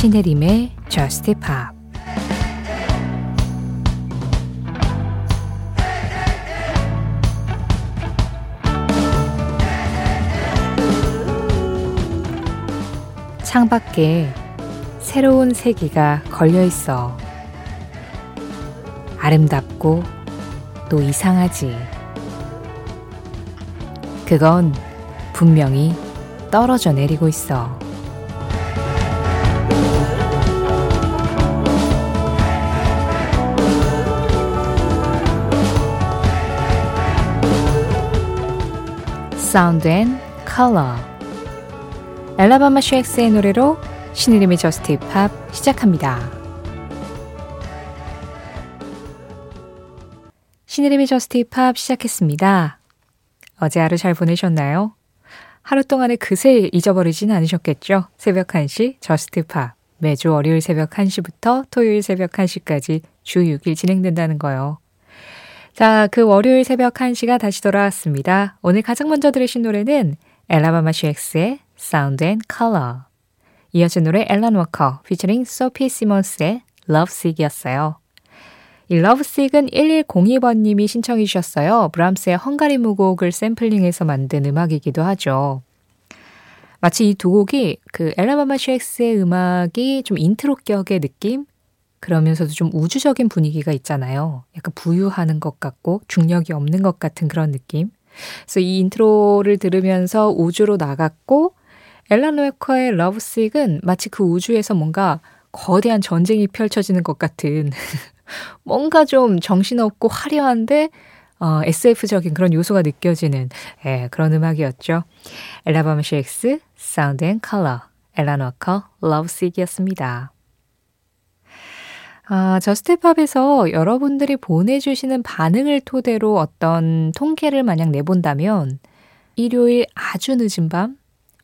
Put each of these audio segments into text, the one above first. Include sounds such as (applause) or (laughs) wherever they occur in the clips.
신혜림의 Just Pop 창밖에 새로운 세기가 걸려 있어. 아름답고 또 이상하지. 그건 분명히 떨어져 내리고 있어. Sound and Color Alabama Shakes의 노래로 신혜림의 Just Pop 시작합니다. 신혜림의 Just Pop 시작했습니다. 어제 하루 잘 보내셨나요? 하루 동안에 그새 잊어버리진 않으셨겠죠? 새벽 1시 Just Pop. 매주 월요일 새벽 1시부터 토요일 새벽 1시까지 주 6일 진행된다는 거요. 자, 그 월요일 새벽 1시가 다시 돌아왔습니다. 오늘 가장 먼저 들으신 노래는 Alabama Shakes의 Sound and Color. 이어진 노래 Alan Walker featuring Sophie Simmons의 Love Sick이었어요. 이 Love Sick은 1102번님이 신청해 주셨어요. 브람스의 헝가리 무곡을 샘플링해서 만든 음악이기도 하죠. 마치 이 두 곡이 그 Alabama Shakes의 음악이 좀 인트로 격의 느낌? 그러면서도 좀 우주적인 분위기가 있잖아요. 약간 부유하는 것 같고 중력이 없는 것 같은 그런 느낌. 그래서 이 intro를 들으면서 우주로 나갔고 Alan Walker의 Love Sick은 마치 그 우주에서 뭔가 거대한 전쟁이 펼쳐지는 것 같은 (laughs) 뭔가 좀 정신없고 화려한데 어, SF적인 그런 요소가 느껴지는 예, 그런 음악이었죠. Alabama Shakes, Sound and Color, Alan Walker, Love Sick이었습니다. 아, Just Pop에서 여러분들이 보내주시는 반응을 토대로 어떤 통계를 만약 내본다면 일요일 아주 늦은 밤,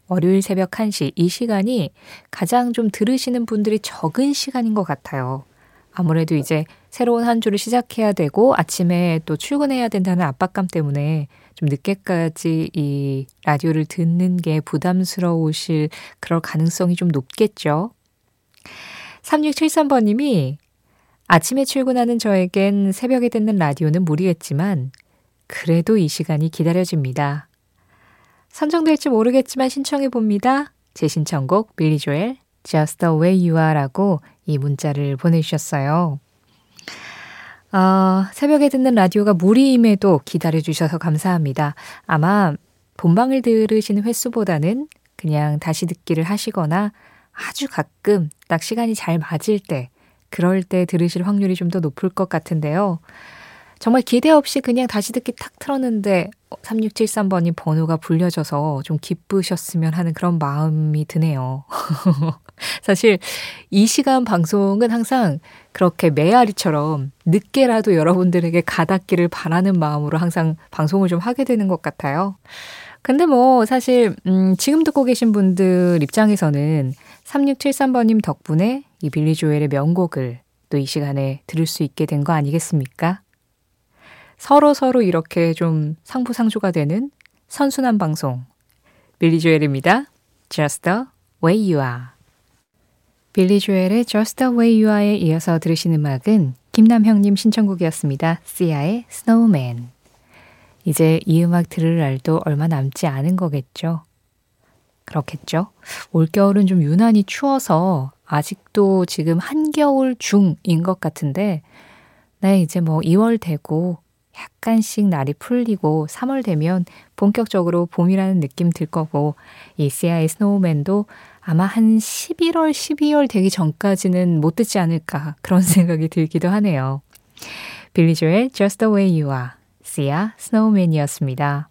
월요일 새벽 1시 이 시간이 가장 좀 들으시는 분들이 적은 시간인 것 같아요. 아무래도 이제 새로운 한 주를 시작해야 되고 아침에 또 출근해야 된다는 압박감 때문에 좀 늦게까지 이 라디오를 듣는 게 부담스러우실 그럴 가능성이 좀 높겠죠. 3673번님이 아침에 출근하는 저에겐 새벽에 듣는 라디오는 무리겠지만 그래도 이 시간이 기다려집니다. 선정될지 모르겠지만 신청해 봅니다. 제 신청곡 빌리 조엘 Just the way you are라고 이 문자를 보내주셨어요. 어, 새벽에 듣는 라디오가 무리임에도 기다려주셔서 감사합니다. 아마 본방을 들으시는 횟수보다는 그냥 다시 듣기를 하시거나 아주 가끔 딱 시간이 잘 맞을 때, 그럴 때 들으실 확률이 좀 더 높을 것 같은데요. 정말 기대 없이 그냥 다시 듣기 탁 틀었는데 3673번이 번호가 불려져서 좀 기쁘셨으면 하는 그런 마음이 드네요. (laughs) 사실 이 시간 방송은 항상 그렇게 메아리처럼 늦게라도 여러분들에게 가닿기를 바라는 마음으로 항상 방송을 좀 하게 되는 것 같아요. 근데 뭐 사실 음 지금 듣고 계신 분들 입장에서는 3673번님 덕분에 이 빌리 조엘의 명곡을 또 이 시간에 들을 수 있게 된 거 아니겠습니까? 서로 서로 이렇게 좀 상부상조가 되는 선순환 방송. 빌리 조엘입니다. Just the way you are. 빌리 조엘의 Just the way you are에 이어서 들으신 음악은 김남형님 신청곡이었습니다. 시아의 Snowman. 이제 이 음악 들을 날도 얼마 남지 않은 거겠죠. 그렇겠죠. 올겨울은 좀 유난히 추워서 아직도 지금 한겨울 중인 것 같은데, 네, 이제 뭐 2월 되고 약간씩 날이 풀리고 3월 되면 본격적으로 봄이라는 느낌 들 거고 이 시아의 스노우맨도 아마 한 11월, 12월 되기 전까지는 못 듣지 않을까 그런 (laughs) 생각이 들기도 하네요. 빌리 조의 Just the way you are, 시아 스노우맨이었습니다.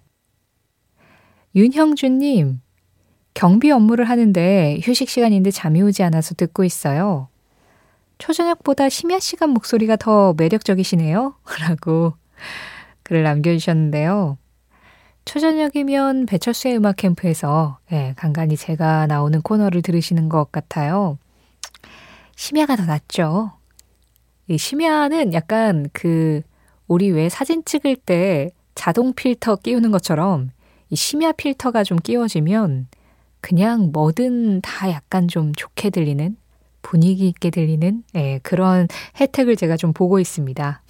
윤형준님, 경비 업무를 하는데 휴식 시간인데 잠이 오지 않아서 듣고 있어요. 초저녁보다 심야 시간 목소리가 더 매력적이시네요. (laughs) 라고 글을 남겨주셨는데요. 초저녁이면 배철수의 음악 캠프에서 예, 간간히 제가 나오는 코너를 들으시는 것 같아요. 심야가 더 낫죠. 이 심야는 약간 그 우리 왜 사진 찍을 때 자동 필터 끼우는 것처럼 이 심야 필터가 좀 끼워지면 그냥 뭐든 다 약간 좀 좋게 들리는 분위기 있게 들리는 예, 그런 혜택을 제가 좀 보고 있습니다.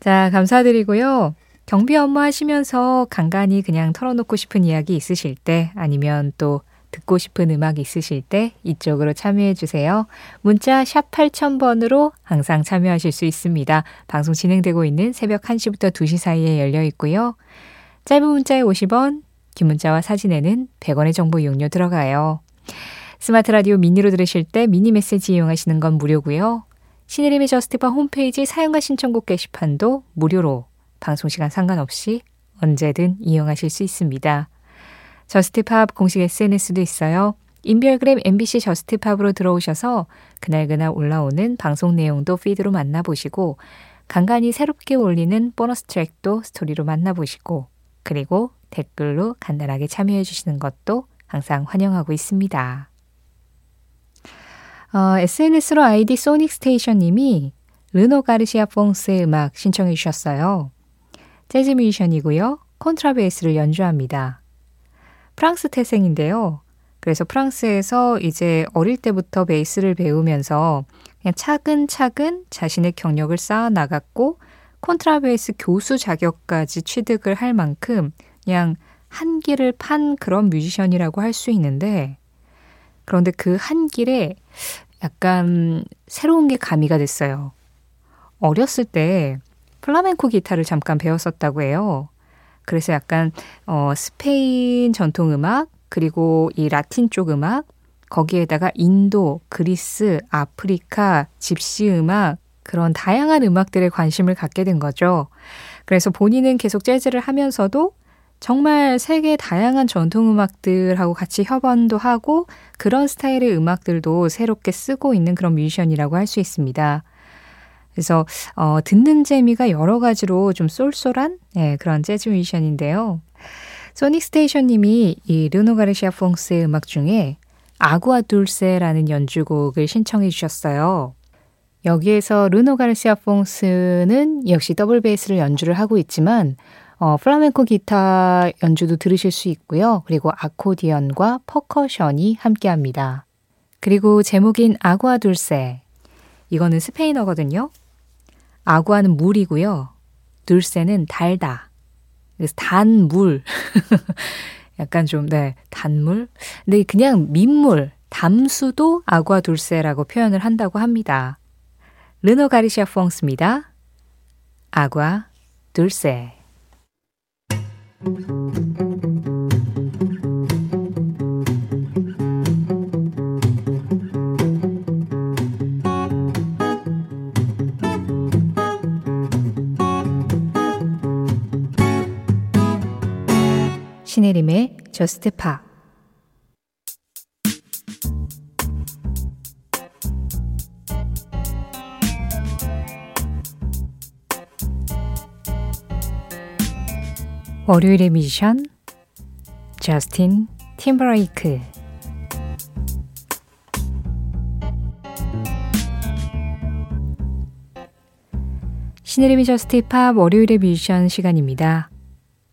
자, 감사드리고요. 경비 업무 하시면서 간간히 그냥 털어놓고 싶은 이야기 있으실 때 아니면 또 듣고 싶은 음악 있으실 때 이쪽으로 참여해 주세요. 문자 샵 8000번으로 항상 참여하실 수 있습니다. 방송 진행되고 있는 새벽 1시부터 2시 사이에 열려 있고요. 짧은 문자에 50원, 긴 문자와 사진에는 100원의 정보 이용료 들어가요. 스마트 라디오 미니로 들으실 때 미니 메시지 이용하시는 건 무료고요. 신혜림의 저스티파 홈페이지 사용과 신청곡 게시판도 무료로 방송시간 상관없이 언제든 이용하실 수 있습니다. 저스티팝 공식 SNS도 있어요. 인별그램 MBC Just Pop으로 들어오셔서 그날그날 올라오는 방송 내용도 feed로 만나보시고 간간히 새롭게 올리는 보너스 트랙도 스토리로 만나보시고 그리고 댓글로 간단하게 참여해 주시는 것도 항상 환영하고 있습니다. 어, SNS로 아이디 소닉스테이션 님이 르노 가르시아 퐁스의 음악 신청해 주셨어요. 재즈 뮤지션이고요. 콘트라베이스를 연주합니다. 프랑스 태생인데요. 그래서 프랑스에서 이제 어릴 때부터 베이스를 배우면서 그냥 차근차근 자신의 경력을 쌓아 나갔고 콘트라베이스 교수 자격까지 취득을 할 만큼 그냥 한 길을 판 그런 뮤지션이라고 할 수 있는데 그런데 그 한 길에 약간 새로운 게 가미가 됐어요. 어렸을 때 플라멘코 기타를 잠깐 배웠었다고 해요. 그래서 약간 어 스페인 전통 음악 그리고 이 라틴 쪽 음악 거기에다가 인도, 그리스, 아프리카, 집시 음악 그런 다양한 음악들에 관심을 갖게 된 거죠. 그래서 본인은 계속 재즈를 하면서도 정말 세계 다양한 전통 음악들하고 같이 협연도 하고 그런 스타일의 음악들도 새롭게 쓰고 있는 그런 뮤지션이라고 할 수 있습니다. 그래서 어, 듣는 재미가 여러 가지로 좀 쏠쏠한 네, 그런 재즈 뮤지션인데요. 소닉 스테이션님이 이 르노 가르시아 퐁스의 음악 중에 Agua Dulce라는 연주곡을 신청해 주셨어요. 여기에서 르노 가르시아 퐁스는 역시 더블 베이스를 연주를 하고 있지만 어, 플라멘코 기타 연주도 들으실 수 있고요. 그리고 아코디언과 퍼커션이 함께합니다. 그리고 제목인 아구아 둘세. 이거는 스페인어거든요. 아구아는 물이고요. 둘세는 달다. 그래서 단물. (laughs) 약간 좀, 네, 단물? 근데 그냥 민물, 담수도 아구아 둘세라고 표현을 한다고 합니다. 르노 가리시아 퐁스입니다. 아구아 둘세. 신혜림의 Just Pop 월요일의 뮤지션 저스틴 팀버레이크 신혜림의 Just Pop 월요일의 뮤지션 시간입니다.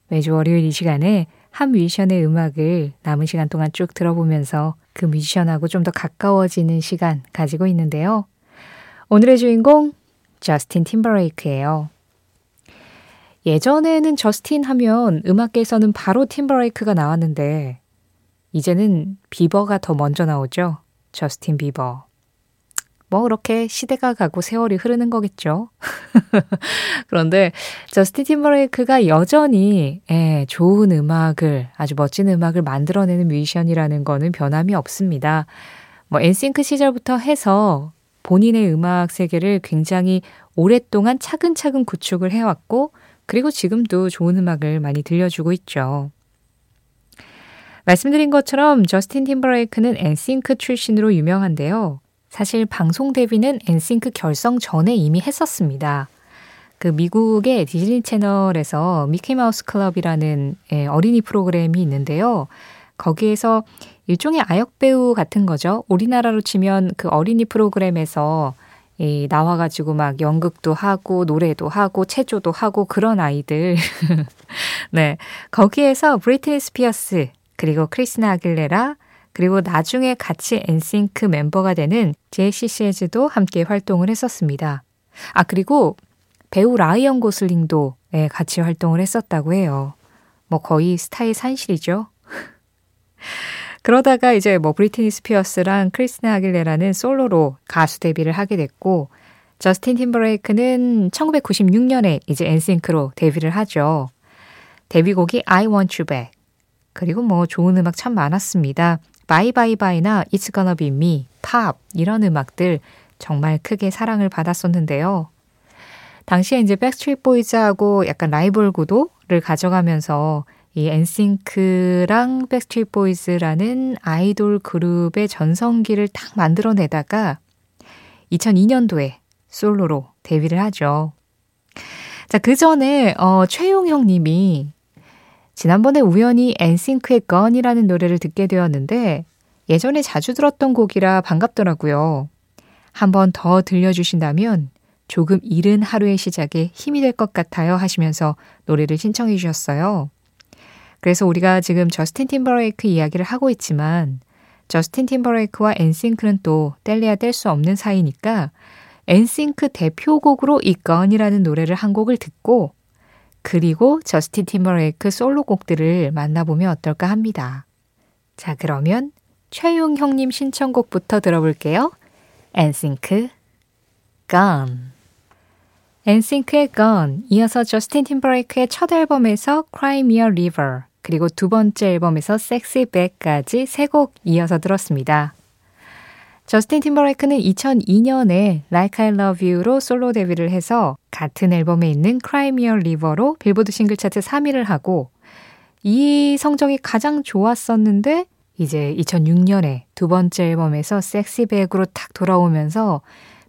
매주 월요일 이 시간에 한 뮤지션의 음악을 남은 시간 동안 쭉 들어보면서 그 뮤지션하고 좀 더 가까워지는 시간 가지고 있는데요. 오늘의 주인공 저스틴 팀버레이크예요. 예전에는 저스틴 하면 음악계에서는 바로 팀버레이크가 나왔는데 이제는 비버가 더 먼저 나오죠. 저스틴 비버. 뭐 그렇게 시대가 가고 세월이 흐르는 거겠죠. (laughs) 그런데 저스틴 팀버레이크가 여전히 예, 좋은 음악을 아주 멋진 음악을 만들어내는 뮤지션이라는 거는 변함이 없습니다. 뭐 엔싱크 시절부터 해서 본인의 음악 세계를 굉장히 오랫동안 차근차근 구축을 해왔고 그리고 지금도 좋은 음악을 많이 들려주고 있죠. 말씀드린 것처럼 저스틴 팀버레이크는 엔싱크 출신으로 유명한데요. 사실 방송 데뷔는 엔싱크 결성 전에 이미 했었습니다. 그 미국의 디즈니 채널에서 미키마우스 클럽이라는 예, 어린이 프로그램이 있는데요. 거기에서 일종의 아역 배우 같은 거죠. 우리나라로 치면 그 어린이 프로그램에서 이 나와 가지고 막 연극도 하고 노래도 하고 체조도 하고 그런 아이들. (laughs) 네. 거기에서 브리트니 스피어스 그리고 크리스티나 아길레라 그리고 나중에 같이 엔싱크 멤버가 되는 JCC즈도 함께 활동을 했었습니다. 아, 그리고 배우 라이언 고슬링도 네, 같이 활동을 했었다고 해요. 뭐 거의 스타의 산실이죠. (laughs) 그러다가 이제 뭐 브리트니 스피어스랑 크리스티나 아길레라는 솔로로 가수 데뷔를 하게 됐고 저스틴 팀버레이크는 1996년에 이제 엔싱크로 데뷔를 하죠. 데뷔곡이 I Want You Back. 그리고 뭐 좋은 음악 참 많았습니다. Bye Bye Bye나 It's Gonna Be Me, Pop 이런 음악들 정말 크게 사랑을 받았었는데요. 당시에 이제 백스트리트 보이즈하고 약간 라이벌 구도를 가져가면서 이 엔싱크랑 백스트리트 보이즈라는 아이돌 그룹의 전성기를 딱 만들어내다가 2002년도에 솔로로 데뷔를 하죠. 자, 그 전에, 어, 최용형 님이 지난번에 우연히 엔싱크의 Gone이라는 노래를 듣게 되었는데 예전에 자주 들었던 곡이라 반갑더라고요. 한번 더 들려주신다면 조금 이른 하루의 시작에 힘이 될 것 같아요 하시면서 노래를 신청해 주셨어요. 그래서 우리가 지금 저스틴 팀버레이크 이야기를 하고 있지만 저스틴 팀버레이크와 엔싱크는 또 뗄래야 뗄 수 없는 사이니까 엔싱크 대표곡으로 이 건이라는 노래를 한 곡을 듣고 그리고 저스틴 팀버레이크 솔로곡들을 만나보면 어떨까 합니다. 자, 그러면 최용 형님 신청곡부터 들어볼게요. 엔싱크, Gone. 엔싱크의 Gone, 이어서 저스틴 팀버레이크의 첫 앨범에서 Cry Me a River, 그리고 두 번째 앨범에서 Sexy Back까지 세 곡 이어서 들었습니다. 저스틴 팀버레이크는 2002년에 Like I Love You로 솔로 데뷔를 해서 같은 앨범에 있는 Cry Me a River로 빌보드 싱글 차트 3위를 하고 이 성적이 가장 좋았었는데 이제 2006년에 두 번째 앨범에서 섹시백으로 탁 돌아오면서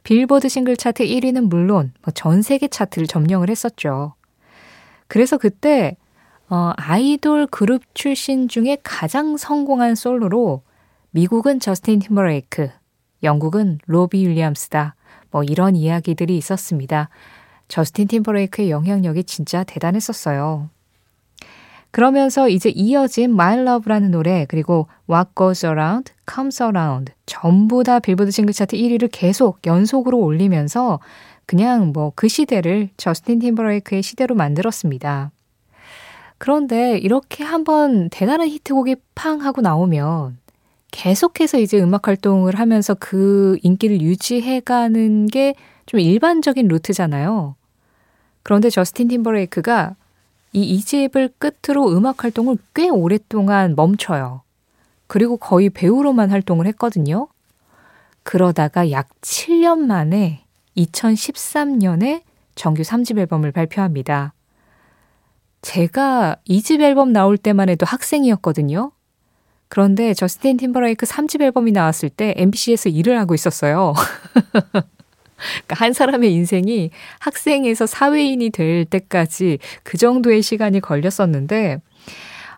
빌보드 싱글 차트 1위는 물론 뭐 전 세계 차트를 점령을 했었죠. 그래서 그때 어, 아이돌 그룹 출신 중에 가장 성공한 솔로로 미국은 저스틴 팀버레이크, 영국은 로비 윌리엄스다. 뭐 이런 이야기들이 있었습니다. 저스틴 팀버레이크의 영향력이 진짜 대단했었어요. 그러면서 이제 이어진 My Love라는 노래 그리고 What Goes Around Comes Around 전부 다 빌보드 싱글 차트 1위를 계속 연속으로 올리면서 그냥 뭐 그 시대를 저스틴 팀버레이크의 시대로 만들었습니다. 그런데 이렇게 한번 대단한 히트곡이 팡 하고 나오면 계속해서 이제 음악 활동을 하면서 그 인기를 유지해가는 게 좀 일반적인 루트잖아요. 그런데 저스틴 팀버레이크가 이 2집을 끝으로 음악 활동을 꽤 오랫동안 멈춰요. 그리고 거의 배우로만 활동을 했거든요. 그러다가 약 7년 만에 2013년에 정규 3집 앨범을 발표합니다. 제가 2집 앨범 나올 때만 해도 학생이었거든요. 그런데 저스틴 팀버레이크 3집 앨범이 나왔을 때 MBC에서 일을 하고 있었어요. (laughs) 그러니까 한 사람의 인생이 학생에서 사회인이 될 때까지 그 정도의 시간이 걸렸었는데,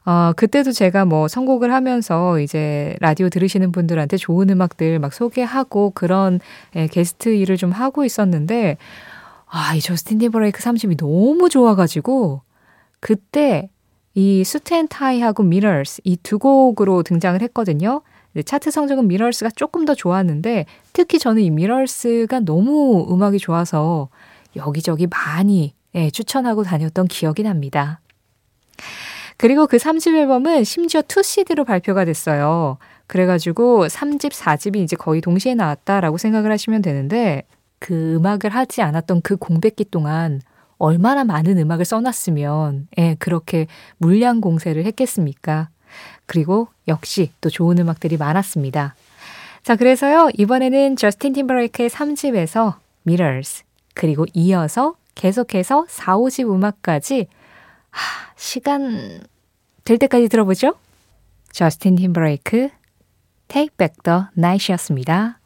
어, 그때도 제가 뭐 선곡을 하면서 이제 라디오 들으시는 분들한테 좋은 음악들 막 소개하고 그런 예, 게스트 일을 좀 하고 있었는데, 아, 이 저스틴 팀버레이크 3집이 너무 좋아가지고, 그때 이 수트앤타이하고 미러스 이 두 곡으로 등장을 했거든요. 차트 성적은 미러스가 조금 더 좋았는데 특히 저는 이 미러스가 너무 음악이 좋아서 여기저기 많이 예, 추천하고 다녔던 기억이 납니다. 그리고 그 3집 앨범은 심지어 2CD로 발표가 됐어요. 그래가지고 3집, 4집이 이제 거의 동시에 나왔다라고 생각을 하시면 되는데 그 음악을 하지 않았던 그 공백기 동안 얼마나 많은 음악을 써놨으면 예, 그렇게 물량 공세를 했겠습니까? 그리고 역시 또 좋은 음악들이 많았습니다. 자, 그래서요, 이번에는 저스틴 팀버레이크의 3집에서 Mirrors, 그리고 이어서 계속해서 4, 5집 음악까지, 하, 시간 될 때까지 들어보죠? 저스틴 팀버레이크, Take Back the Night이었습니다.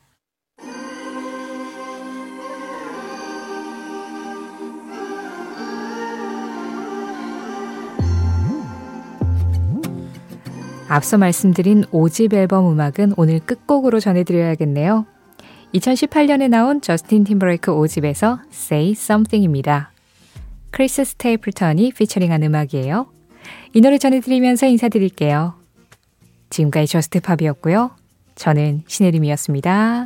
앞서 말씀드린 5집 앨범 음악은 오늘 끝곡으로 전해드려야겠네요. 2018년에 나온 저스틴 팀버레이크 5집에서 Say Something입니다. 크리스 스테이플턴이 피처링한 음악이에요. 이 노래 전해드리면서 인사드릴게요. 지금까지 Just Pop이었고요. 저는 신혜림이었습니다.